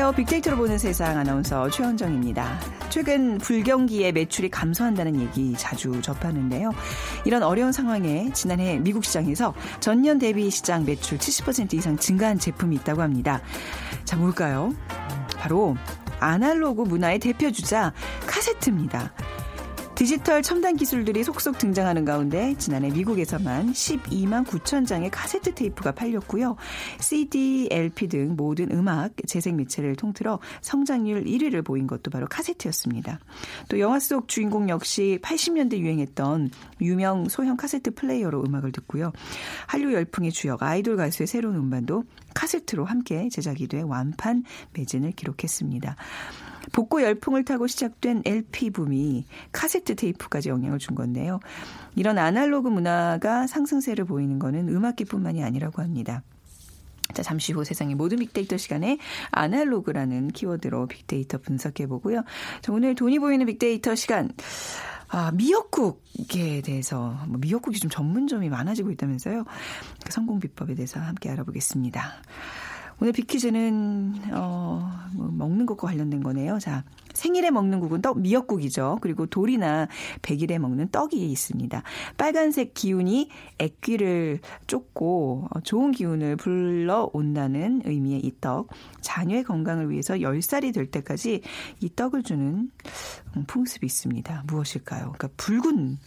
안녕하세요. 빅데이터로 보는 세상 아나운서 최현정입니다. 최근 불경기에 매출이 감소한다는 얘기 자주 접하는데요. 이런 어려운 상황에 지난해 미국 시장에서 전년 대비 시장 매출 70% 이상 증가한 제품이 있다고 합니다. 자, 뭘까요? 바로 아날로그 문화의 대표 주자 카세트입니다. 디지털 첨단 기술들이 속속 등장하는 가운데 지난해 미국에서만 12만 9천 장의 카세트 테이프가 팔렸고요. CD, LP 등 모든 음악 재생 매체를 통틀어 성장률 1위를 보인 것도 바로 카세트였습니다. 또 영화 속 주인공 역시 80년대 유행했던 유명 소형 카세트 플레이어로 음악을 듣고요. 한류 열풍의 주역 아이돌 가수의 새로운 음반도 카세트로 함께 제작이 돼 완판 매진을 기록했습니다. 복고 열풍을 타고 시작된 LP 붐이 카세트 테이프까지 영향을 준 건데요. 이런 아날로그 문화가 상승세를 보이는 것은 음악계뿐만이 아니라고 합니다. 자, 잠시 후 세상의 모든 빅데이터 시간에 아날로그라는 키워드로 빅데이터 분석해 보고요. 자, 오늘 돈이 보이는 빅데이터 시간. 아, 미역국에 대해서, 뭐 미역국이 좀 전문점이 많아지고 있다면서요. 그 성공 비법에 대해서 함께 알아보겠습니다. 오늘 비키즈는 어, 뭐 먹는 것과 관련된 거네요. 자, 생일에 먹는 국은 떡 미역국이죠. 그리고 돌이나 백일에 먹는 떡이 있습니다. 빨간색 기운이 액귀를 쫓고 어, 좋은 기운을 불러온다는 의미의 이 떡. 자녀의 건강을 위해서 10살이 될 때까지 이 떡을 주는 음, 풍습이 있습니다. 무엇일까요? 그러니까 붉은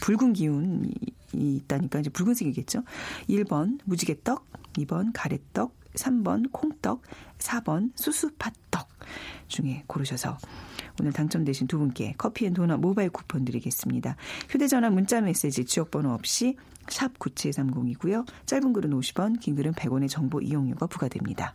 붉은 기운이 있다니까 이제 붉은색이겠죠. 1번 무지개떡, 2번 가래떡, 3번 콩떡, 4번 수수팥떡 중에 고르셔서 오늘 당첨되신 두 분께 커피앤도넛 모바일 쿠폰 드리겠습니다. 휴대전화 문자 메시지 지역번호 없이 샵 9730이고요. 짧은 글은 50원, 긴 글은 100원의 정보 이용료가 부과됩니다.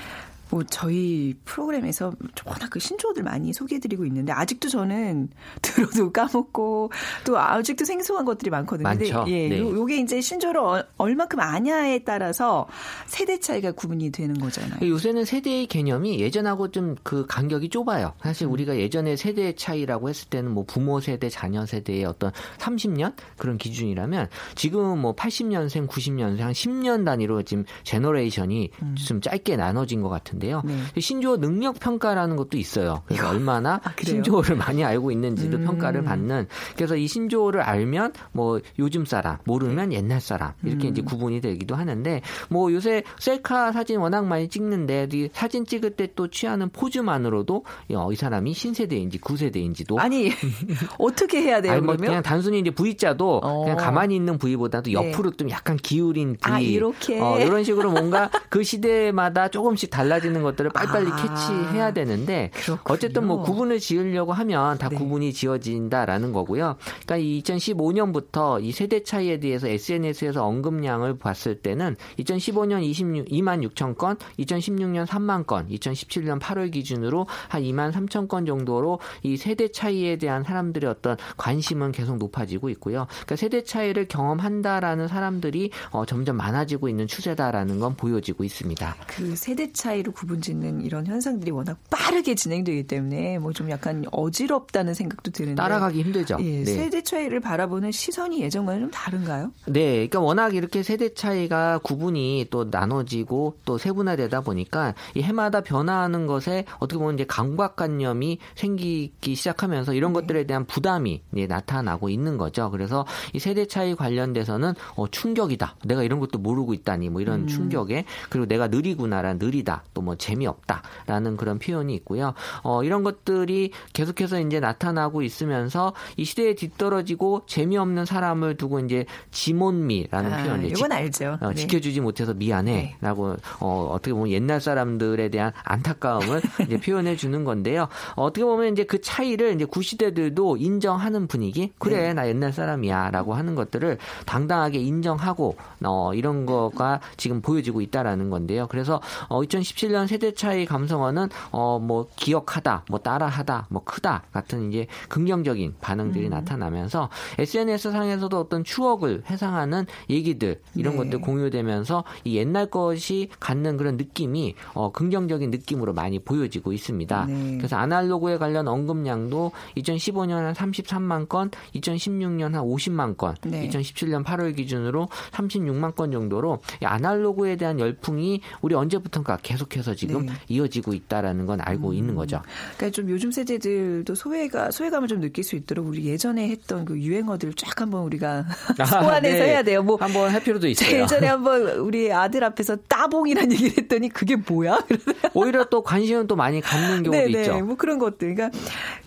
뭐 저희 프로그램에서 워낙 그 신조어들 많이 소개해드리고 있는데 아직도 저는 들어도 까먹고 또 아직도 생소한 것들이 많거든요. 많죠. 예, 네. 요, 게 이제 신조어를 얼마큼 아냐에 따라서 세대 차이가 구분이 되는 거잖아요. 요새는 세대의 개념이 예전하고 좀 그 간격이 좁아요. 사실 음. 우리가 예전에 세대 차이라고 했을 때는 뭐 부모 세대, 자녀 세대의 어떤 30년 그런 기준이라면 지금은 뭐 80년생, 90년생 한 10년 단위로 지금 generation이 음. 좀 짧게 나눠진 것 같은데요. 네. 신조어 능력 평가라는 것도 있어요. 그래서 얼마나 아? 신조어를 많이 알고 있는지도 음. 평가를 받는. 그래서 이 신조어를 알면 뭐 요즘 사람, 모르면 옛날 사람 이렇게 음. 이제 구분이 되기도 하는데 뭐 요새 셀카 사진 워낙 많이 찍는데 이 사진 찍을 때 또 취하는 포즈만으로도 어, 이 사람이 신세대인지 구세대인지도 아니 어떻게 해야 돼요 아니, 뭐? 그냥 단순히 이제 V자도 어. 그냥 가만히 있는 V보다도 네. 옆으로 좀 약간 기울인 V 아, 이렇게? 어, 이런 식으로 뭔가 그 시대마다 조금씩 달라지는 것들을 빨리빨리 아. 캐치해야 되는데 그렇군요. 어쨌든 뭐 구분을 지으려고 하면 다 네. 구분이 지어진다라는 거고요. 그러니까 이 2015년부터 이 세대 차이에 대해서 SNS에서 언급량을 봤을 때는 2015년 26, 2만 6천 건, 2016년 3만 건, 2017년 8월 기준으로 한 2만 3천 건 정도로 이 세대 차이에 대한 사람들의 어떤 관심은 계속 높아지고 있고요. 그러니까 세대 차이를 경험한다라는 사람들이 어, 점점 많아지고 있는 추세다라는 건 보여지고 있습니다. 그 세대 차이로 구분짓는 이런 현상들이 워낙 빠르게 진행되기 때문에 뭐 좀 약간 어지럽다는 생각도 드는데 따라가기 힘들죠. 예, 네. 세대 차이를 바라보는 시선이 예전과는 좀 다른가요? 네, 그러니까 워낙 이렇게 세대 차이가 구분이 또 나눠지고 또 세분화되다 보니까 이 해마다 변화하는 것에 어떻게 보면 이제 강박관념이 생기기 시작하면서 이런 네. 것들에 대한 부담이 이제 나타나고 있는 거죠. 그래서 이 세대 차이 관련돼서는 어, 충격이다. 내가 이런 것도 모르고 있다니 뭐 이런 음. 충격에 그리고 내가 느리구나라 느리다 또 뭐 재미없다라는 그런 표현이 있고요. 어, 이런 것들이 계속해서 이제 나타나고 있으면서 이 시대에 뒤떨어지고 재미없는 사람을 두고 이제 지몬미라는 아, 표현을 이건 알죠. 어, 네. 지켜주지 못해서 미안해라고 어, 어떻게 보면 옛날 사람들에 대한 안타까움을 이제 표현해 주는 건데요. 어, 어떻게 보면 이제 그 차이를 이제 구시대들도 인정하는 분위기. 그래 네. 나 옛날 사람이야라고 하는 것들을 당당하게 인정하고 어, 이런 거가 지금 보여지고 있다라는 건데요. 그래서 어, 2017년 2017년 세대 차이 감성어는 어 뭐 기억하다, 뭐 따라하다, 뭐 크다 같은 이제 긍정적인 반응들이 음. 나타나면서 SNS 상에서도 어떤 추억을 회상하는 얘기들 이런 네. 것들 공유되면서 이 옛날 것이 갖는 그런 느낌이 어 긍정적인 느낌으로 많이 보여지고 있습니다. 네. 그래서 아날로그에 관련 언급량도 2015년 한 33만 건, 2016년 한 50만 건, 네. 2017년 8월 기준으로 36만 건 정도로 아날로그에 대한 열풍 이 우리 언제부턴가 계속해서 지금 네. 이어지고 있다라는 건 알고 음. 있는 거죠. 그러니까 좀 요즘 세대들도 소외가 소외감을 좀 느낄 수 있도록 우리 예전에 했던 그 유행어들을 쫙 한번 우리가 아, 소환해서 네. 해야 돼요. 뭐 한번 할 필요도 있어요. 예전에 한번 우리 아들 앞에서 따봉이라는 얘기를 했더니 그게 뭐야? 오히려 또 관심은 또 많이 갖는 경우도 네네. 있죠. 뭐 그런 것들. 그러니까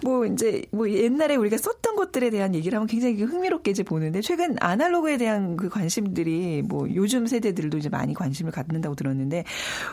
뭐 이제 뭐 옛날에 우리가 썼던 것들에 대한 얘기를 하면 굉장히 흥미롭게 이제 보는데 최근 아날로그에 대한 그 관심들이 뭐 요즘 세대들도 이제 많이 관심을 갖는다고 들었는데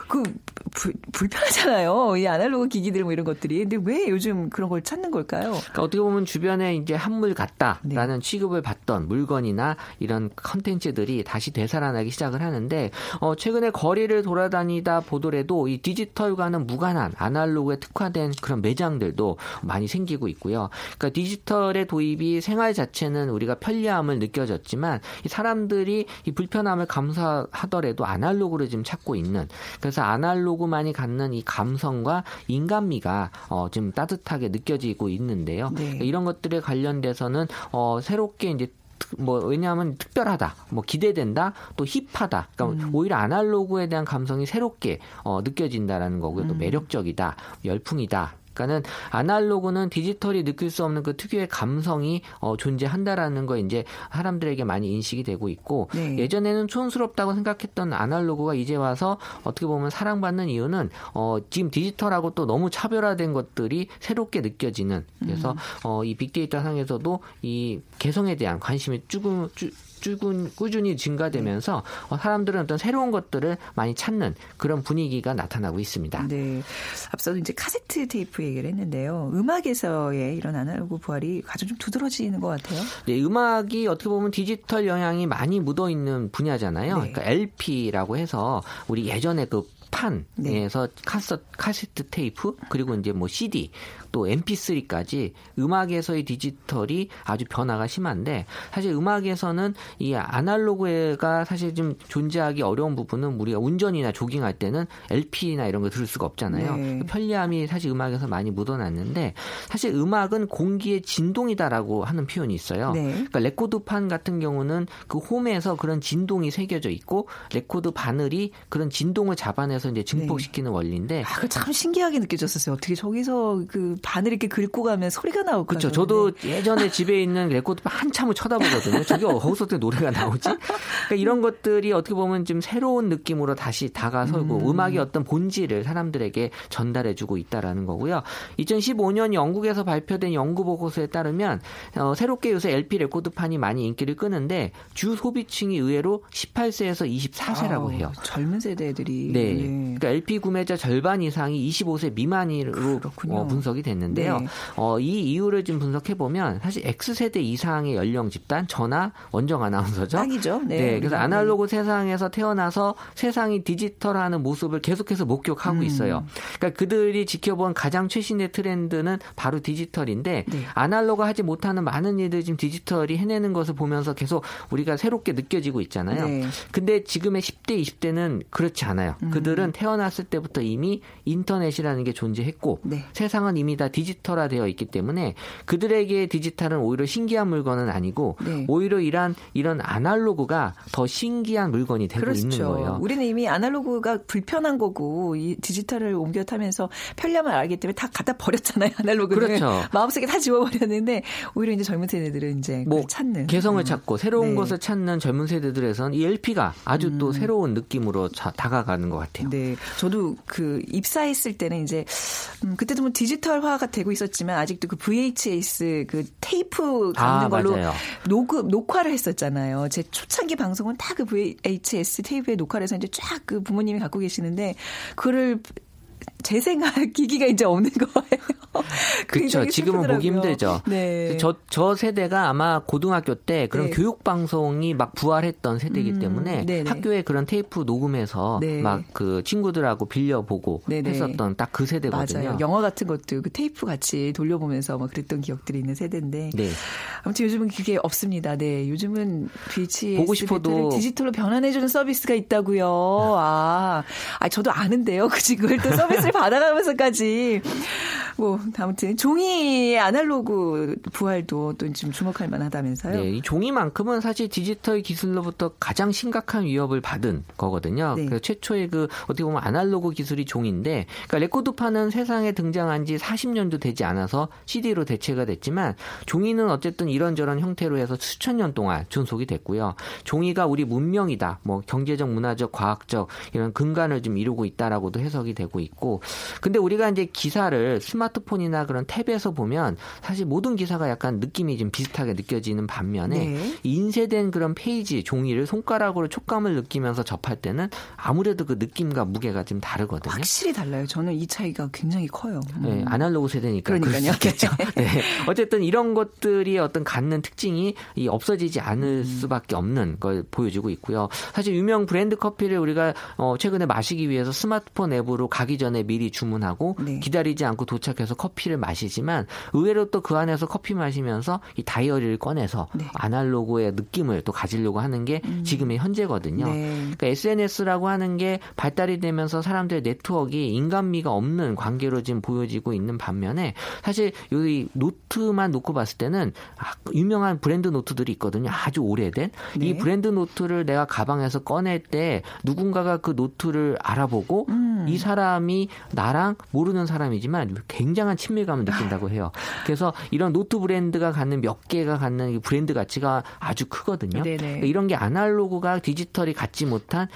그 불, 불편하잖아요. 이 아날로그 기기들 뭐 이런 것들이. 근데 왜 요즘 그런 걸 찾는 걸까요? 그러니까 어떻게 보면 주변에 이제 한물 같다라는 네. 취급을 받던 물건이나 이런 컨텐츠들이 다시 되살아나기 시작을 하는데 어 최근에 거리를 돌아다니다 보더라도 이 디지털과는 무관한 아날로그에 특화된 그런 매장들도 많이 생기고 있고요. 그러니까 디지털의 도입이 생활 자체는 우리가 편리함을 느껴졌지만 이 사람들이 이 불편함을 감사하더라도 아날로그를 지금 찾고 있는 그래서 아날로그만이 갖는 이 감성과 인간미가 어, 좀 따뜻하게 느껴지고 있는데요. 네. 그러니까 이런 것들에 관련돼서는 어, 새롭게 이제 뭐 왜냐하면 특별하다, 뭐 기대된다, 또 힙하다. 그러니까 음. 오히려 아날로그에 대한 감성이 새롭게 어, 느껴진다라는 거고요. 또 음. 매력적이다, 열풍이다. 그러니까는 아날로그는 디지털이 느낄 수 없는 그 특유의 감성이 어, 존재한다라는 거 이제 사람들에게 많이 인식이 되고 있고 네. 예전에는 촌스럽다고 생각했던 아날로그가 이제 와서 어떻게 보면 사랑받는 이유는 어, 지금 디지털하고 또 너무 차별화된 것들이 새롭게 느껴지는 그래서 음. 어, 이 빅데이터 상에서도 이 개성에 대한 관심이 쭈금 쭈, 꾸준, 꾸준히 증가되면서 어, 사람들은 어떤 새로운 것들을 많이 찾는 그런 분위기가 나타나고 있습니다. 네. 앞서도 이제 카세트 테이프 얘기를 했는데요. 음악에서의 이런 아날로그 부활이 아주 좀 두드러지는 것 같아요. 네, 음악이 어떻게 보면 디지털 영향이 많이 묻어 있는 분야잖아요. 네. 그러니까 LP라고 해서 우리 예전에 그 판에서 네. 카세, 카세트 테이프 그리고 이제 뭐 CD 또 MP3까지 음악에서의 디지털이 아주 변화가 심한데 사실 음악에서는 이 아날로그가 사실 좀 존재하기 어려운 부분은 우리가 운전이나 조깅할 때는 LP나 이런 걸 들을 수가 없잖아요. 네. 그 편리함이 사실 음악에서 많이 묻어났는데 사실 음악은 공기의 진동이다라고 하는 표현이 있어요. 네. 그러니까 레코드판 같은 경우는 그 홈에서 그런 진동이 새겨져 있고 레코드 바늘이 그런 진동을 잡아내서 이제 증폭시키는 네. 원리인데 아, 참 신기하게 느껴졌었어요. 어떻게 저기서 그 바늘 이렇게 긁고 가면 소리가 나올까? 그렇죠. 저도 예전에 집에 있는 레코드 한참을 쳐다보거든요. 저기 어디서 노래가 나오지? 그러니까 이런 것들이 어떻게 보면 좀 새로운 느낌으로 다시 다가서고 음악의 어떤 본질을 사람들에게 전달해주고 있다라는 거고요. 2015년 영국에서 발표된 연구 보고서에 따르면 어, 새롭게 요새 LP 레코드판이 많이 인기를 끄는데 주 소비층이 의외로 18세에서 24세라고 아 해요. 젊은 세대들이. 네. 네. 그러니까 LP 구매자 절반 이상이 25세 미만으로 어, 분석이 됐는데요. 네. 어, 이 이유를 좀 분석해 보면 사실 X세대 이상의 연령 집단 전화 원정 아나운서죠. 딱이죠. 네. 네. 그래서 아날로그 세상에서 태어나서 세상이 디지털하는 모습을 계속해서 목격하고 음. 있어요. 그러니까 그들이 지켜본 가장 최신의 트렌드는 바로 디지털인데 네. 아날로그 하지 못하는 많은 일들 지금 디지털이 해내는 것을 보면서 계속 우리가 새롭게 느껴지고 있잖아요. 네. 근데 지금의 10대, 20대는 그렇지 않아요. 음. 그들은 태어났을 때부터 이미 인터넷이라는 게 존재했고 네. 세상은 이미 다 디지털화 되어 있기 때문에 그들에게 디지털은 오히려 신기한 물건은 아니고 네. 오히려 이런 이런 아날로그가 더 신기한 물건이 되고 그렇죠. 있는 거예요. 우리는 이미 아날로그가 불편한 거고 이 디지털을 옮겨 타면서 편리함을 알기 때문에 다 갖다 버렸잖아요. 아날로그를 그렇죠. 마음속에 다 지워버렸는데 오히려 이제 젊은 세대들은 이제 뭐 찾는 개성을 음. 찾고 새로운 네. 것을 찾는 젊은 세대들에선 이 LP가 아주 음. 또 새로운 느낌으로 자, 다가가는 것 같아요. 네, 저도 그 입사했을 때는 이제 음, 그때도 뭐 디지털화 가 되고 있었지만 아직도 그 VHS 그 테이프 감는 아, 걸로 맞아요. 녹음 녹화를 했었잖아요. 제 초창기 방송은 다 그 VHS 테이프에 녹화를 해서 이제 쫙 그 부모님이 갖고 계시는데 그를 재생할 기기가 이제 없는 거예요. 그렇죠. 지금은 보기 힘들죠. 네. 저, 저 세대가 아마 고등학교 때 그런 네. 교육 방송이 막 부활했던 세대이기 음, 때문에 음, 학교에 그런 테이프 녹음해서 네. 막그 친구들하고 빌려보고 네네. 했었던 딱 그 세대거든요. 맞아요. 영화 같은 것도 그 테이프 같이 돌려보면서 막 그랬던 기억들이 있는 세대인데. 네. 아무튼 요즘은 그게 없습니다. 네. 요즘은 VHS 보고 싶어도 디지털로 변환해주는 서비스가 있다고요. 아, 아 저도 아는데요. 그지 그걸 또 서비스를 받아가면서까지 뭐 아무튼 종이의 아날로그 부활도 또좀 주목할 만하다면서요. 네, 이 종이만큼은 사실 디지털 기술로부터 가장 심각한 위협을 받은 거거든요. 네. 그 최초의 그 어떻게 보면 아날로그 기술이 종인데, 그러니까 레코드판은 세상에 등장한 지 40년도 되지 않아서 CD로 대체가 됐지만 종이는 어쨌든 이런저런 형태로 해서 수천 년 동안 존속이 됐고요. 종이가 우리 문명이다, 뭐 경제적, 문화적, 과학적 이런 근간을 좀 이루고 있다라고도 해석이 되고 있고, 근데 우리가 이제 기사를 스마트폰이나 그런 탭에서 보면 사실 모든 기사가 약간 느낌이 좀 비슷하게 느껴지는 반면에 네. 인쇄된 그런 페이지 종이를 손가락으로 촉감을 느끼면서 접할 때는 아무래도 그 느낌과 무게가 좀 다르거든요. 확실히 달라요. 저는 이 차이가 굉장히 커요. 음. 네, 아날로그 세대니까 그러니까요. 그렇죠. 네. 어쨌든 이런 것들이 어떤 갖는 특징이 없어지지 않을 음. 수밖에 없는 걸 보여주고 있고요. 사실 유명 브랜드 커피를 우리가 어, 최근에 마시기 위해서 스마트폰 앱으로 가기 전에 미리 주문하고 네. 기다리지 않고 도착 해서 커피를 마시지만 의외로 또 그 안에서 커피 마시면서 이 다이어리를 꺼내서 네. 아날로그의 느낌을 또 가지려고 하는 게 음. 지금의 현재거든요. 네. 그러니까 SNS라고 하는 게 발달이 되면서 사람들의 네트워크가 인간미가 없는 관계로 지금 보여지고 있는 반면에 사실 이 노트만 놓고 봤을 때는 아, 유명한 브랜드 노트들이 있거든요. 아주 오래된 네. 이 브랜드 노트를 내가 가방에서 꺼낼 때 누군가가 그 노트를 알아보고 음. 이 사람이 나랑 모르는 사람이지만 굉장한 친밀감을 느낀다고 해요. 그래서 이런 노트 브랜드가 갖는 몇 개가 갖는 브랜드 가치가 아주 크거든요. 그러니까 이런 게 아날로그가 디지털이 갖지 못한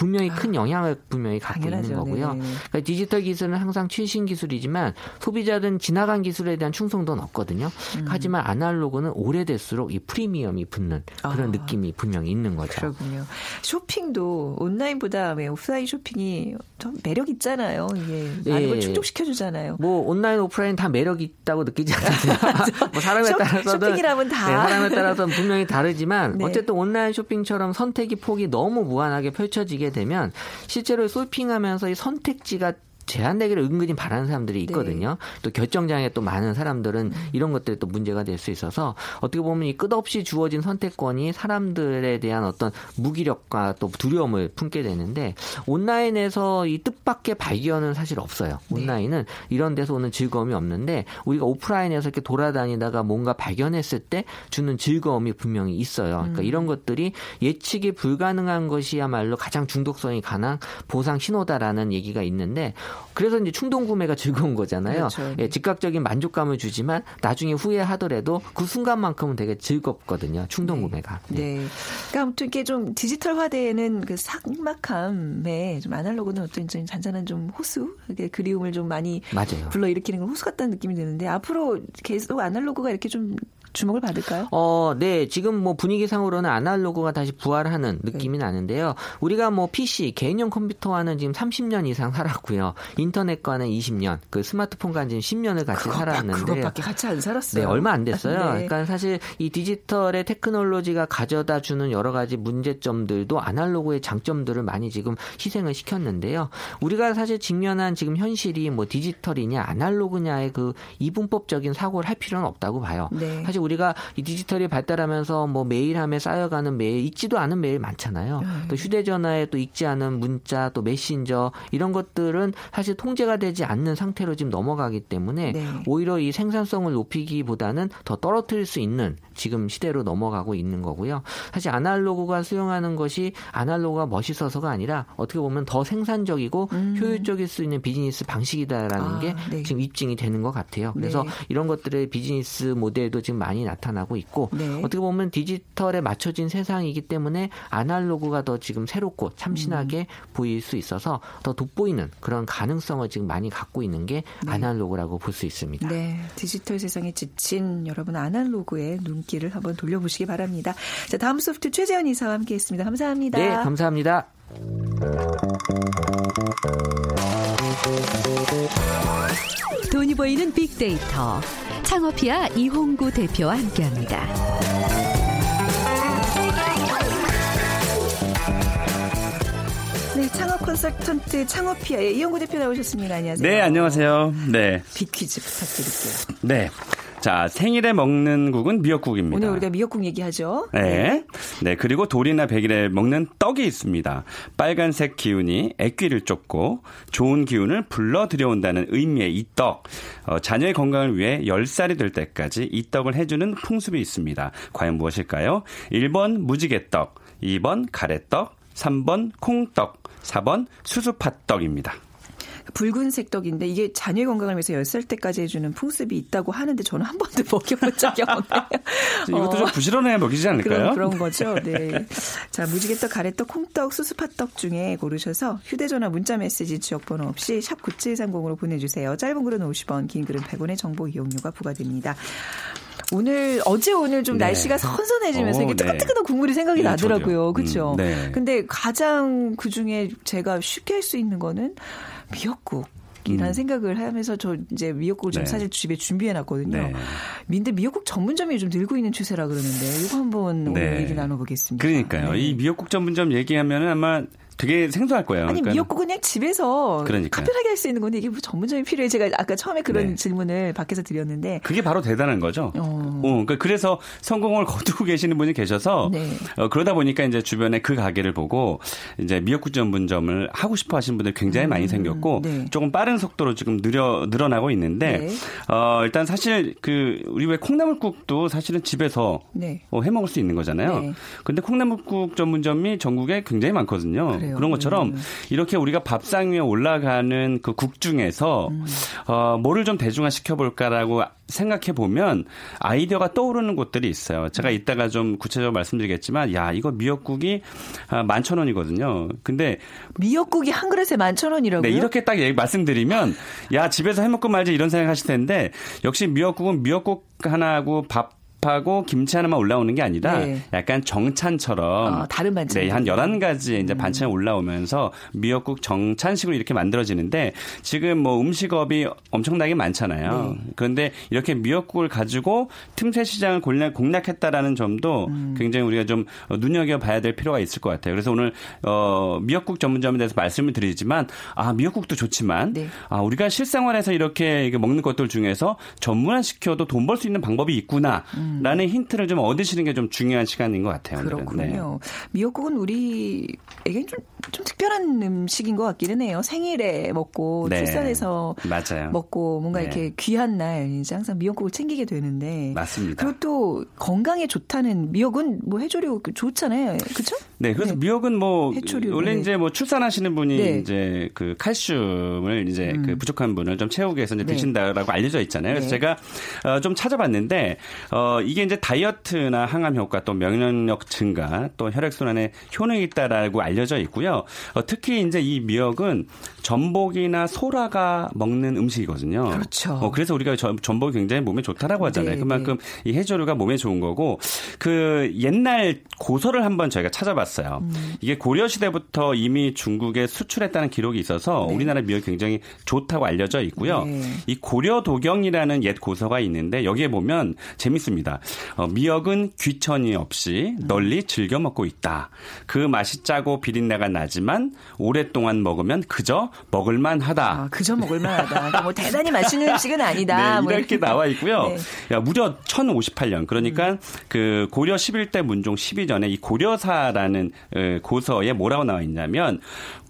분명히 큰 아, 영향을 분명히 갖고 당연하죠. 있는 거고요. 그러니까 디지털 기술은 항상 최신 기술이지만 소비자들은 지나간 기술에 대한 충성도는 없거든요. 음. 하지만 아날로그는 오래될수록 이 프리미엄이 붙는 그런 아, 느낌이 분명히 있는 거죠. 그렇군요. 쇼핑도 온라인보다 왜 오프라인 쇼핑이 좀 매력 있잖아요. 이게 많은 예. 걸 충족시켜 주잖아요. 뭐 온라인 오프라인 다 매력 있다고 느끼지 않아요. 뭐 사람에 따라서 쇼핑이라면 다 네, 사람에 따라서 분명히 다르지만 네. 어쨌든 온라인 쇼핑처럼 선택의 폭이 너무 무한하게 펼쳐지게 되면 실제로 솔핑하면서 이 선택지가 제한되기를 은근히 바라는 사람들이 있거든요. 네. 또 결정장애 또 많은 사람들은 음. 이런 것들이 또 문제가 될 수 있어서 어떻게 보면 이 끝없이 주어진 선택권이 사람들에 대한 어떤 무기력과 또 두려움을 품게 되는데 온라인에서 이 뜻밖의 발견은 사실 없어요. 네. 온라인은 네. 이런 데서 오는 즐거움이 없는데 우리가 오프라인에서 이렇게 돌아다니다가 뭔가 발견했을 때 주는 즐거움이 분명히 있어요. 그러니까 음. 이런 것들이 예측이 불가능한 것이야말로 가장 중독성이 강한 보상 신호다라는 얘기가 있는데 그래서 이제 충동 구매가 즐거운 거잖아요. 그렇죠. 예, 즉각적인 만족감을 주지만 나중에 후회하더라도 그 순간만큼은 되게 즐겁거든요. 충동 네. 구매가. 네. 네. 그러니까 아무튼 이게 좀 디지털화되는 그 삭막함에 좀 아날로그는 어떤 좀 잔잔한 좀 호수, 그리움을 좀 많이 맞아요. 불러 일으키는 호수 같다는 느낌이 드는데 앞으로 계속 아날로그가 이렇게 좀 주목을 받을까요? 어, 네. 지금 뭐 분위기상으로는 아날로그가 다시 부활하는 느낌이 네. 나는데요. 우리가 뭐 PC, 개인용 컴퓨터와는 지금 30년 이상 살았고요. 인터넷과는 20년, 그 스마트폰과는 지금 10년을 같이 그것, 살았는데. 그것밖에 같이 안 살았어요. 네, 얼마 안 됐어요. 네. 그러니까 사실 이 디지털의 테크놀로지가 가져다 주는 여러 가지 문제점들도 아날로그의 장점들을 많이 지금 희생을 시켰는데요. 우리가 사실 직면한 지금 현실이 뭐 디지털이냐 아날로그냐의 그 이분법적인 사고를 할 필요는 없다고 봐요. 네. 사실 우리가 이 디지털이 발달하면서 뭐 메일함에 쌓여가는 메일, 읽지도 않은 메일 많잖아요. 네. 또 휴대전화에 또 읽지 않은 문자, 또 메신저 이런 것들은 사실 통제가 되지 않는 상태로 지금 넘어가기 때문에 네. 오히려 이 생산성을 높이기보다는 더 떨어뜨릴 수 있는 지금 시대로 넘어가고 있는 거고요. 사실 아날로그가 수용하는 것이 아날로그가 멋있어서가 아니라 어떻게 보면 더 생산적이고 음. 효율적일 수 있는 비즈니스 방식이다라는 아, 게 네. 지금 입증이 되는 것 같아요. 그래서 네. 이런 것들의 비즈니스 모델도 지금 많이 나타나고 있고 네. 어떻게 보면 디지털에 맞춰진 세상이기 때문에 아날로그가 더 지금 새롭고 참신하게 음. 보일 수 있어서 더 돋보이는 그런 가능성을 지금 많이 갖고 있는 게 네. 아날로그라고 볼 수 있습니다. 네, 디지털 세상에 지친 여러분 아날로그의 눈 길을 한번 돌려보시기 바랍니다. 자, 다음 소프트 최재현 이사와 함께 했습니다. 감사합니다. 네, 감사합니다. 돈이 보이는 빅데이터 창업피아 이홍구 대표와 함께 합니다. 네, 창업 컨설턴트 창업피아의 이용구 대표 나오셨습니다. 안녕하세요. 네, 안녕하세요. 네. 빅퀴즈 부탁드릴게요. 네. 자, 생일에 먹는 국은 미역국입니다. 오늘 우리가 미역국 얘기하죠. 네. 네. 그리고 돌이나 백일에 먹는 떡이 있습니다. 빨간색 기운이 애귀를 쫓고 좋은 기운을 불러 들여온다는 의미의 이 떡. 어, 자녀의 건강을 위해 10살이 될 때까지 이 떡을 해주는 풍습이 있습니다. 과연 무엇일까요? 1번 무지개떡, 2번 가래떡, 3번 콩떡, 4번 수수팥떡입니다. 붉은색 떡인데 이게 자녀의 건강을 위해서 10살 때까지 해주는 풍습이 있다고 하는데 저는 한 번도 먹여본 적이 없네요. 이것도 좀 부지런해 먹이지 않을까요? 그런, 그런 거죠. 네. 자, 무지개떡, 가래떡, 콩떡, 수수팥떡 중에 고르셔서 휴대전화 문자 메시지 지역번호 없이 샵 9730으로 보내주세요. 짧은 글은 50원, 긴 글은 100원의 정보 이용료가 부과됩니다. 오늘 어제 오늘 좀 네. 날씨가 선선해지면서 오, 이게 네. 뜨끈뜨끈한 국물이 생각이 네, 나더라고요. 저도요. 그렇죠? 음, 네. 근데 가장 그 중에 제가 쉽게 할 수 있는 거는 미역국. 이라는 음. 생각을 하면서 저 이제 미역국을 좀 네. 사실 집에 준비해 놨거든요. 네. 근데 미역국 전문점이 요즘 늘고 있는 추세라 그러는데 이거 한번 오늘 네. 얘기 나눠보겠습니다. 그러니까요. 네. 이 미역국 전문점 얘기하면은 아마 되게 생소할 거예요. 아니 그러니까 미역국은 그냥 집에서 그러니까요. 특별하게 할 수 있는 건데 이게 뭐 전문점이 필요해 제가 아까 처음에 그런 네. 질문을 밖에서 드렸는데 그게 바로 대단한 거죠. 어. 어, 그러니까 그래서 성공을 거두고 계시는 분이 계셔서 네. 어, 그러다 보니까 이제 주변에 그 가게를 보고 이제 미역국 전문점을 하고 싶어 하시는 분들 굉장히 많이 생겼고 네. 조금 빠른 속도로 지금 늘어 늘어나고 있는데 네. 어, 일단 사실 그 우리 왜 콩나물국도 사실은 집에서 네. 어, 해 먹을 수 있는 거잖아요. 네. 근데 콩나물국 전문점이 전국에 굉장히 많거든요. 그래요. 런 것처럼 음. 이렇게 우리가 밥상 위에 올라가는 그 국 중에서 음. 어, 뭐를 좀 대중화 시켜볼까라고 생각해 보면 아이디어가 떠오르는 곳들이 있어요. 제가 음. 이따가 좀 구체적으로 말씀드리겠지만, 야 이거 미역국이 아, 만천 원이거든요. 근데 미역국이 한 그릇에 만천 원이라고요? 네, 이렇게 딱 얘기 말씀드리면 야 집에서 해먹고 말지 이런 생각하실 텐데 역시 미역국은 미역국 하나하고 밥 하고 김치 하나만 올라오는 게 아니라 네. 약간 정찬처럼 아, 다른 반찬. 네, 한 11가지 이제 반찬이 올라오면서 미역국 정찬식으로 이렇게 만들어지는데 지금 뭐 음식업이 엄청나게 많잖아요. 네. 그런데 이렇게 미역국을 가지고 틈새 시장을 공략, 공략 했다라는 점도 음. 굉장히 우리가 좀 눈여겨 봐야 될 필요가 있을 것 같아요. 그래서 오늘 어 미역국 전문점에 대해서 말씀을 드리지만 아, 미역국도 좋지만 네. 아, 우리가 실생활에서 이렇게 먹는 것들 중에서 전문화 시켜도 돈 벌 수 있는 방법이 있구나. 라는 힌트를 좀 얻으시는 게 좀 중요한 시간인 것 같아요. 오늘은. 네. 그렇군요. 미역국은 우리에겐 좀, 좀 특별한 음식인 것 같기는 해요. 생일에 먹고 네. 출산해서 맞아요. 먹고 뭔가 네. 이렇게 귀한 날 이제 항상 미역국을 챙기게 되는데 맞습니다. 그리고 또 건강에 좋다는 미역은 뭐 해조류 좋잖아요. 그렇죠? 네, 그래서 네. 미역은 뭐 해초류, 원래 네. 이제 뭐 출산하시는 분이 네. 이제 그 칼슘을 이제 음. 그 부족한 분을 좀 채우기 위해서 이제 네. 드신다라고 알려져 있잖아요. 그래서 네. 제가 어, 좀 찾아봤는데 어 이게 이제 다이어트나 항암 효과 또 면역력 증가 또 혈액 순환에 효능이 있다라고 알려져 있고요. 어, 특히 이제 이 미역은 전복이나 소라가 먹는 음식이거든요. 그렇죠. 어, 그래서 우리가 전- 전복이 굉장히 몸에 좋다라고 하잖아요. 네, 그만큼 이 해조류가 몸에 좋은 거고 그 옛날 고서를 한번 저희가 찾아봤어요. 음. 이게 고려 시대부터 이미 중국에 수출했다는 기록이 있어서 네. 우리나라 미역 굉장히 좋다고 알려져 있고요. 네. 이 고려 도경이라는 옛 고서가 있는데 여기에 보면 재밌습니다. 어, 미역은 귀천이 없이 널리 즐겨 먹고 있다. 그 맛이 짜고 비린내가 나지만 오랫동안 먹으면 그저 먹을만하다. 아, 그저 먹을만하다. 그러니까 뭐 대단히 맛있는 음식은 아니다. 네, 뭐 이렇게 나와 있고요. 네. 야, 무려 1058년. 그러니까 그 고려 11대 문종 12전에 이 고려사라는 어, 고서에 뭐라고 나와 있냐면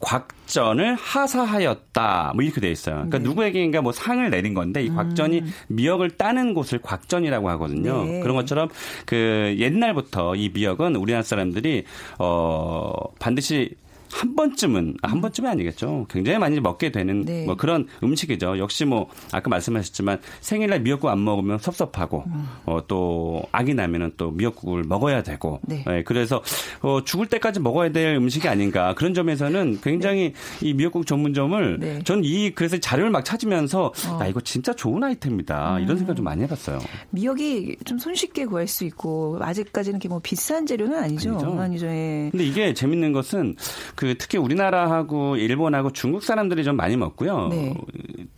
곽전을 하사하였다. 뭐 이렇게 돼 있어요. 그러니까 네. 누구에게인가 뭐 상을 내린 건데 이 곽전이 미역을 따는 곳을 곽전이라고 하거든요. 네. 그런 것처럼 그 옛날부터 이 미역은 우리나라 사람들이 어 반드시 한 번쯤은 아, 한 번쯤이 아니겠죠. 굉장히 많이 먹게 되는 네. 뭐 그런 음식이죠. 역시 뭐 아까 말씀하셨지만 생일날 미역국 안 먹으면 섭섭하고 어, 또 악이 나면은 또 미역국을 먹어야 되고 네. 예, 그래서 어, 죽을 때까지 먹어야 될 음식이 아닌가 그런 점에서는 굉장히 이 미역국 전문점을 네. 전이 그래서 자료를 막 찾으면서 어. 야 이거 진짜 좋은 아이템이다 이런 생각 좀 많이 해봤어요. 미역이 좀 손쉽게 구할 수 있고 아직까지는 이렇게 뭐 비싼 재료는 아니죠. 아니죠. 아니죠. 예. 근데 이게 재밌는 것은 그 특히 우리나라하고 일본하고 중국 사람들이 좀 많이 먹고요. 네.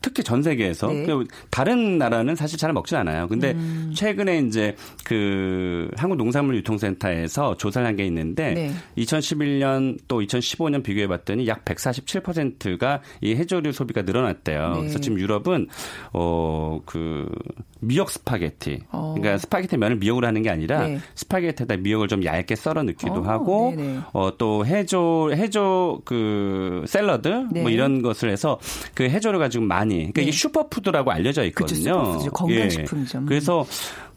특히 전 세계에서 네. 그 다른 나라는 사실 잘 먹지 않아요. 근데 음. 최근에 이제 그 한국 농산물 유통센터에서 조사를 한 게 있는데 네. 2011년 또 2015년 비교해 봤더니 약 147%가 이 해조류 소비가 늘어났대요. 네. 그래서 지금 유럽은 어 그 미역 스파게티. 어. 그러니까 스파게티 면을 미역으로 하는 게 아니라 네. 스파게티에다 미역을 좀 얇게 썰어 넣기도 어, 하고. 어 또 해조 해조 그 샐러드 네. 뭐 이런 것을 해서 그 해조를 가지고 많이 그러니까 네. 이게 슈퍼푸드라고 알려져 있거든요. 슈퍼푸드죠. 건강식품이죠. 음. 그래서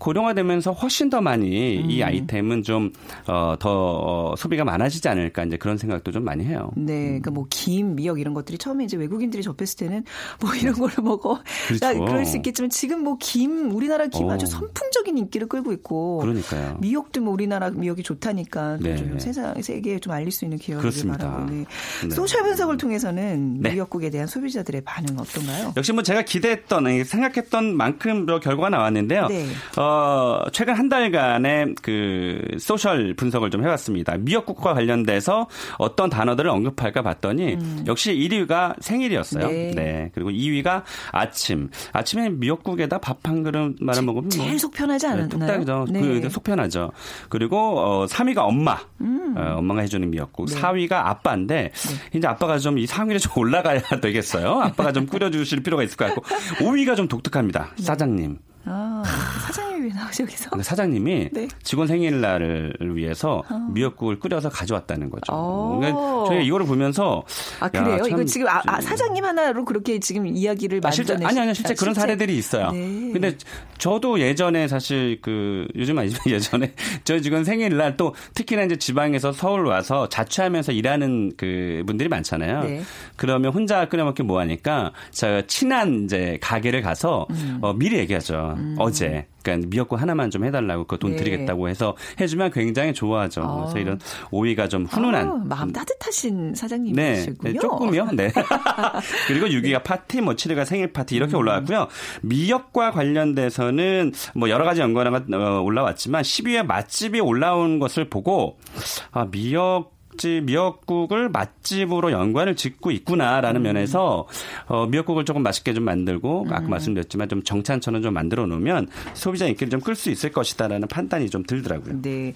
고령화되면서 훨씬 더 많이 이 음. 아이템은 좀어더 어, 소비가 많아지지 않을까 이제 그런 생각도 좀 많이 해요. 네, 그러니까 뭐 김, 미역 이런 것들이 처음에 이제 외국인들이 접했을 때는 뭐 이런 걸로 먹어. 그렇죠. 나 그럴 수 있겠지만 지금 뭐 김, 우리나라 김 어. 아주 선풍적인 인기를 끌고 있고. 그러니까요. 미역도 뭐 우리나라 미역이 좋다니까 네. 좀 세상 세계에 좀 알릴 수 있는 그렇습니다. 바라고. 네. 네. 소셜 분석을 통해서는 네. 미역국에 대한 소비자들의 반응 어떤가요? 역시 뭐 제가 기대했던 생각했던 만큼 뭐 결과가 나왔는데요. 네. 어, 최근 한 달간의 그 소셜 분석을 좀 해봤습니다. 미역국과 관련돼서 어떤 단어들을 언급할까 봤더니 역시 1위가 생일이었어요. 음. 네. 그리고 2위가 아침. 아침에 미역국에다 밥 한 그릇 말아 먹으면 뭐 제일 속 편하지 네, 않았나요? 뚝딱이죠. 네. 그 속 편하죠. 그리고 어 3위가 엄마. 어, 엄마가 해주는 미역국. 음. 네. 4위가 아빠인데 이제 아빠가 좀 이 상위를 좀 올라가야 되겠어요. 아빠가 좀 끓여주실 필요가 있을 것 같고 5위가 좀 독특합니다. 네. 사장님. 아, 사장님이 왜 나오죠, 여기서? 근데 사장님이 네. 직원 생일날을 위해서 미역국을 끓여서 가져왔다는 거죠. 어. 그러니까 저희가 이거를 보면서 아, 야, 그래요? 참 이거 지금 아, 아, 사장님 하나로 그렇게 지금 이야기를 아, 실제 아니 아니 실제 그런 사례들이 있어요. 네. 근데 저도 예전에 사실 그 요즘 아니지만 예전에 저희 직원 생일날 또 특히나 이제 지방에서 서울 와서 자취하면서 일하는 그 분들이 많잖아요. 네. 그러면 혼자 끓여 먹기 뭐 하니까 제가 친한 이제 가게를 가서 음. 어, 미리 얘기하죠. 어제 그러니까 미역국 하나만 좀 해달라고 그돈 네. 드리겠다고 해서 해주면 굉장히 좋아하죠. 아. 그래서 이런 오이가 좀 훈훈한 아, 마음 따뜻하신 네, 사장님이시군요. 네, 조금요. 네. 그리고 6위가 파티, 뭐 7위가 생일 파티 이렇게 음. 올라왔고요. 미역과 관련돼서는 뭐 여러 가지 연관어가 어, 올라왔지만 10위에 맛집이 올라온 것을 보고 아 미역 집 미역국을 맛집으로 연관을 짓고 있구나라는 음. 면에서 어, 미역국을 조금 맛있게 좀 만들고 아까 말씀드렸지만 좀 정찬처럼 좀 만들어 놓으면 소비자 인기를 좀 끌 수 있을 것이다라는 판단이 좀 들더라고요. 네.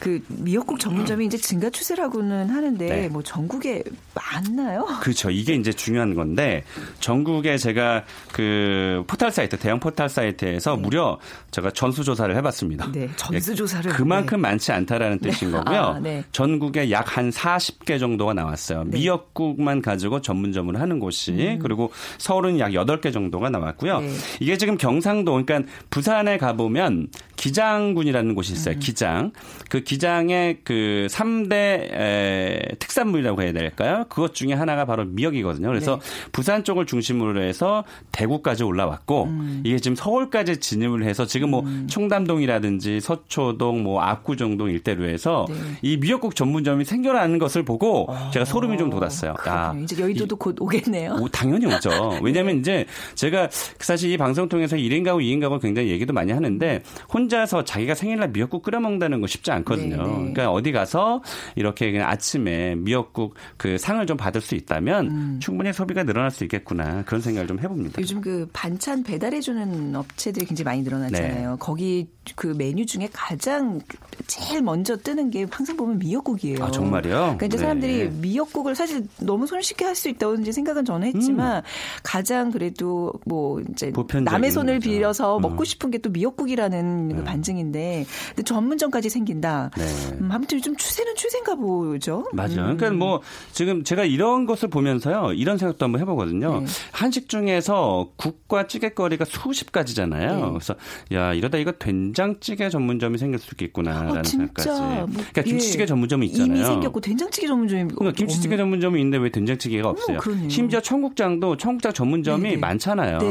그 미역국 전문점이 이제 증가 추세라고는 하는데 네. 뭐 전국에 많나요? 그렇죠. 이게 이제 중요한 건데 전국에 제가 그 포털 사이트 대형 포털 사이트에서 무려 제가 전수 조사를 해봤습니다. 네, 전수 조사를. 그만큼 많지 않다라는 뜻인 거고요. 아, 네. 전국에 약한 40개 정도가 나왔어요. 네. 미역국만 가지고 전문점으로 하는 곳이 그리고 서울은 약 8개 정도가 나왔고요. 네. 이게 지금 경상도 그러니까 부산에 가 보면 기장군이라는 곳이 있어요. 기장. 그 기장의 그 3대 에, 특산물이라고 해야 될까요? 그것 중에 하나가 바로 미역이거든요. 그래서 부산 쪽을 중심으로 해서 대구까지 올라왔고 이게 지금 서울까지 진입을 해서 지금 뭐 청담동이라든지 서초동 뭐 압구정동 일대로 해서 네. 이 미역국 전문점이 생겨나는 것을 보고 제가 소름이 좀 돋았어요. 야, 그렇군요. 이제 여의도도 곧 오겠네요. 오, 당연히 오죠. 왜냐하면 이제 제가 사실 이 방송 통해서 1인 가구, 2인 가구 굉장히 얘기도 많이 하는데 혼자 서 자기가 생일날 미역국 끓여 먹는다는 거 쉽지 않거든요. 네, 네. 그러니까 어디 가서 이렇게 그냥 아침에 미역국 그 상을 좀 받을 수 있다면 음. 충분히 소비가 늘어날 수 있겠구나 그런 생각을 좀 해봅니다. 요즘 그 반찬 배달해주는 업체들이 굉장히 많이 늘어났잖아요. 네. 거기 그 메뉴 중에 가장 제일 먼저 뜨는 게 항상 보면 미역국이에요. 아, 정말요? 그러니까 이제 네. 사람들이 미역국을 사실 너무 손쉽게 할 수 있다고 이제 생각은 저는 했지만 가장 그래도 뭐 이제 음. 남의 손을 거죠. 빌려서 음. 먹고 싶은 게 또 미역국이라는 그 반증인데 근데 전문점까지 생긴다. 네. 음, 아무튼 요즘 추세는 추세인가 보죠. 맞아요. 음. 그러니까 뭐 지금 제가 이런 것을 보면서요. 이런 생각도 한번 해보거든요. 네. 한식 중에서 국과 찌개거리가 수십 가지잖아요. 네. 그래서 야 이러다 이거 된장찌개 전문점이 생길 수 있겠구나라는 어, 진짜. 생각까지. 뭐, 그러니까 김치찌개 예. 전문점이 있잖아요. 이미 생겼고 된장찌개 전문점이 그러니까 김치찌개 전문점이 있는데 왜 된장찌개가 없어요? 그러네요. 심지어 청국장도 청국장 전문점이 네네. 많잖아요. 네.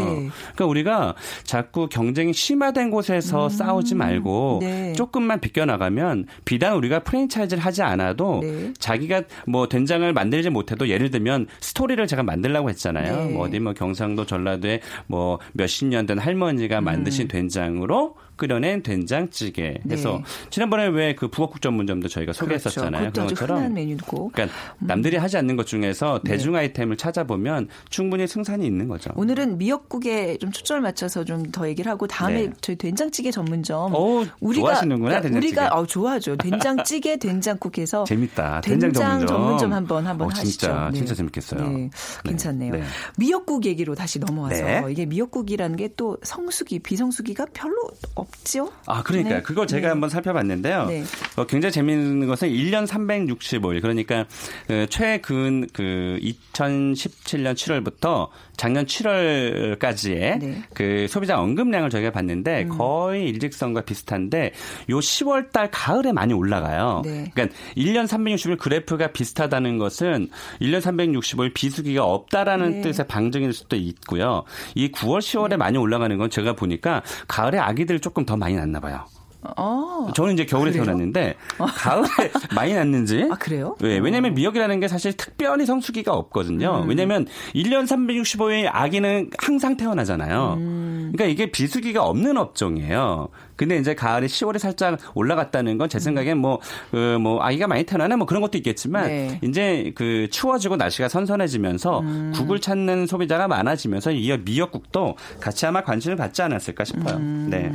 그러니까 우리가 자꾸 경쟁이 심화된 곳에서 싸 우지 말고 음. 네. 조금만 비껴나가면 비단 우리가 프랜차이즈를 하지 않아도 네. 자기가 뭐 된장을 만들지 못해도 예를 들면 스토리를 제가 만들라고 했잖아요. 네. 뭐 어디 뭐 경상도 전라도에 뭐 몇십 년 된 할머니가 음. 만드신 된장으로 끓여낸 된장찌개 해서 네. 지난번에 왜 그 북어국 전문점도 저희가 소개했었잖아요. 그렇죠. 그런 것처럼 메뉴고. 그러니까 음. 남들이 하지 않는 것 중에서 네. 대중 아이템을 찾아보면 충분히 승산이 있는 거죠. 오늘은 미역국에 좀 초점을 맞춰서 좀 더 얘기를 하고 다음에 네. 저희 된장찌개 전문점 오, 우리가 좋아하시는구나, 그러니까 우리가 어, 좋아하죠. 된장찌개, 된장국해서 재밌다. 된장, 된장 전문점. 한번 한번 어, 하시죠. 진짜 네. 진짜 재밌겠어요. 네. 괜찮네요. 미역국 얘기로 다시 넘어와서 이게 미역국이라는 게 또 성수기, 비성수기가 별로 없 죠? 아, 그러니까 네. 그거 제가 네. 한번 살펴봤는데요. 네. 어, 굉장히 재미있는 것은 1년 365일 그러니까 그 최근 그 2017년 7월부터 작년 7월까지의 네. 그 소비자 언급량을 저희가 봤는데 음. 거의 일직선과 비슷한데 요 10월 달 가을에 많이 올라가요. 네. 그러니까 1년 365일 그래프가 비슷하다는 것은 1년 365일 비수기가 없다라는 네. 뜻의 방증일 수도 있고요. 이 9월 10월에 많이 올라가는 건 제가 보니까 가을에 아기들 조금 더 많이 낳나 봐요. 어. 저는 이제 겨울에 그래요? 태어났는데 어. 가을에 많이 났는지. 아 그래요? 네, 왜냐면 미역이라는 게 사실 특별히 성수기가 없거든요. 음. 왜냐면 1년 365일 아기는 항상 태어나잖아요. 음. 그러니까 이게 비수기가 없는 업종이에요. 근데 이제 가을에 10월에 살짝 올라갔다는 건 제 생각엔 뭐, 그, 뭐, 아이가 많이 태어나나 뭐 그런 것도 있겠지만, 네. 이제 그 추워지고 날씨가 선선해지면서 음. 국을 찾는 소비자가 많아지면서 이어 미역국도 같이 아마 관심을 받지 않았을까 싶어요. 음. 네.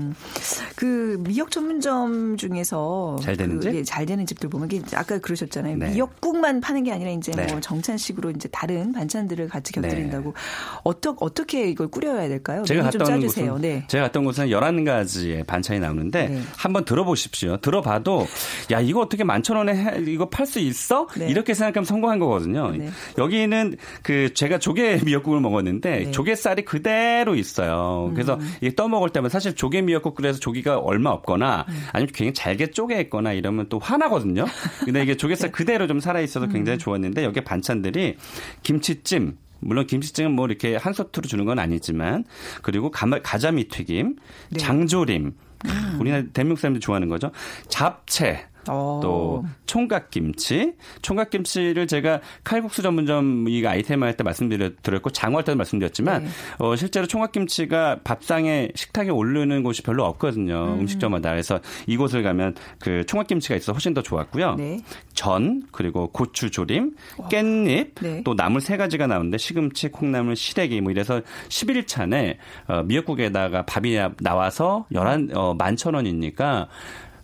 그 미역 전문점 중에서 잘 되는지? 잘 되는 집들 보면 아까 그러셨잖아요. 네. 미역국만 파는 게 아니라 이제 네. 뭐 정찬식으로 이제 다른 반찬들을 같이 곁들인다고 네. 어떻게 어떻게 이걸 꾸려야 될까요? 제가 갔던 곳은 네. 제가 갔던 곳은 11가지의 반찬이 나오는데 네. 한번 들어보십시오. 들어봐도 야 이거 어떻게 만천 원에 해, 이거 팔 수 있어? 네. 이렇게 생각하면 성공한 거거든요. 네. 여기는 그 제가 조개 미역국을 먹었는데 네. 조개살이 그대로 있어요. 그래서 음. 이게 떠먹을 때면 사실 조개 미역국 그래서 조개가 얼마 없거나 음. 아니면 굉장히 잘게 쪼개 있거나 이러면 또 화나거든요. 근데 이게 조개살 네. 그대로 좀 살아 있어서 굉장히 음. 좋았는데 여기 반찬들이 김치찜 물론 김치찜은 뭐 이렇게 한 소트로 주는 건 아니지만 그리고 가자미 튀김, 네. 장조림, 음. 우리나라 대한민국 사람들이 좋아하는 거죠. 잡채, 오. 또 총각김치, 총각김치를 제가 칼국수 전문점 이 아이템 할 때 말씀드렸고 장어할 때도 말씀드렸지만 네. 어, 실제로 총각김치가 밥상에 식탁에 오르는 곳이 별로 없거든요. 음. 식점마다 그래서 이곳을 가면 그 총각김치가 있어 훨씬 더 좋았고요. 네. 전 그리고 고추 조림, 깻잎 네. 또 나물 세 가지가 나오는데 시금치, 콩나물, 시래기 뭐 이래서 11찬에 어, 미역국에다가 밥이 나와서 11 어, 만천 원이니까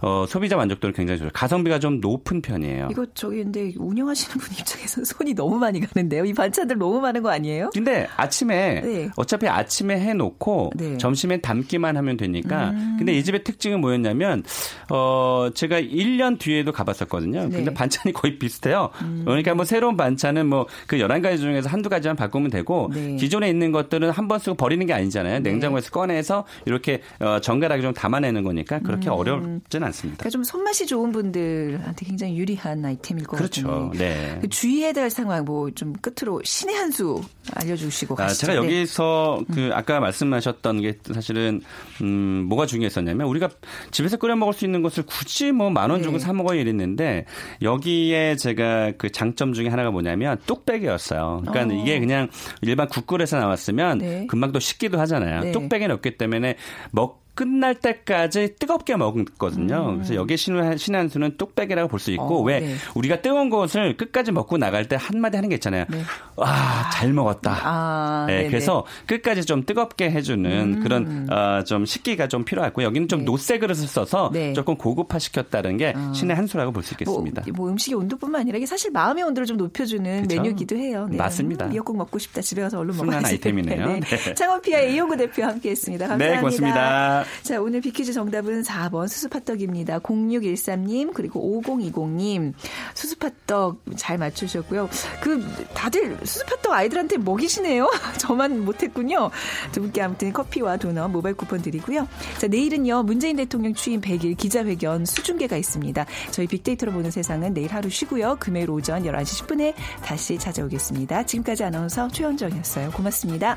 어, 소비자 만족도를 굉장히 좋아요. 가성비가 좀 높은 편이에요. 이거 저기 근데 운영하시는 분 입장에서 손이 너무 많이 가는데요. 이 반찬들 너무 많은 거 아니에요? 근데 아침에 네. 어차피 아침에 해놓고 네. 점심에 담기만 하면 되니까. 음. 근데 이 집의 특징은 뭐였냐면 어 제가 1년 뒤에도 가봤었거든요. 네. 근데 반찬이 거의 비슷해요. 음. 그러니까 뭐 새로운 반찬은 뭐 그 11가지 중에서 한두 가지만 바꾸면 되고 네. 기존에 있는 것들은 한 번 쓰고 버리는 게 아니잖아요. 네. 냉장고에서 꺼내서 이렇게 어, 정갈하게 좀 담아내는 거니까 그렇게 음. 어렵진 않습니다. 않습니다. 그러니까 좀 손맛이 좋은 분들한테 굉장히 유리한 아이템일 것 그렇죠. 같은데. 네. 그 주의해야 될 상황 뭐 좀 끝으로 신의 한 수 알려주시고 아, 가시죠. 제가 네. 여기서 네. 그 아까 말씀하셨던 게 사실은 음 뭐가 중요했었냐면 우리가 집에서 끓여 먹을 수 있는 것을 굳이 뭐 만 원 주고 네. 사 먹어야 이랬는데 여기에 제가 그 장점 중에 하나가 뭐냐면 뚝배기였어요. 그러니까 어. 이게 그냥 일반 국글에서 나왔으면 네. 금방 또 식기도 하잖아요. 네. 뚝배기 넣기 때문에 먹 끝날 때까지 뜨겁게 먹었거든요. 음. 그래서 여기에 신의, 신의 한 수는 뚝배기라고 볼 수 있고 어, 왜 네. 우리가 뜨거운 것을 끝까지 먹고 나갈 때 한마디 하는 게 있잖아요. 네. 와, 잘 먹었다. 아, 네, 그래서 끝까지 좀 뜨겁게 해주는 음. 그런 어, 좀 식기가 좀 필요하고 여기는 좀 네. 놋쇠 그릇을 써서 네. 조금 고급화 시켰다는 게 어. 신의 한 수라고 볼 수 있겠습니다. 뭐, 뭐, 음식의 온도뿐만 아니라 이게 사실 마음의 온도를 좀 높여주는 그쵸? 메뉴기도 해요. 네. 맞습니다. 음, 미역국 먹고 싶다. 집에 가서 얼른 먹어야지. 아이템이네요. 네. 네. 창업피아의 이용구 대표 함께했습니다. 감사합니다. 네, 고맙습니다. 자, 오늘 비키즈 정답은 4번 수수팥떡입니다. 0613님 그리고 5020님 수수팥떡 잘 맞추셨고요. 그 다들 수수팥떡 아이들한테 먹이시네요. 저만 못했군요. 두 분께 아무튼 커피와 도넛 모바일 쿠폰 드리고요. 자, 내일은요. 문재인 대통령 취임 100일 기자회견 수중계가 있습니다. 저희 빅데이터로 보는 세상은 내일 하루 쉬고요. 금요일 오전 11시 10분에 다시 찾아오겠습니다. 지금까지 아나운서 최현정이었어요. 고맙습니다.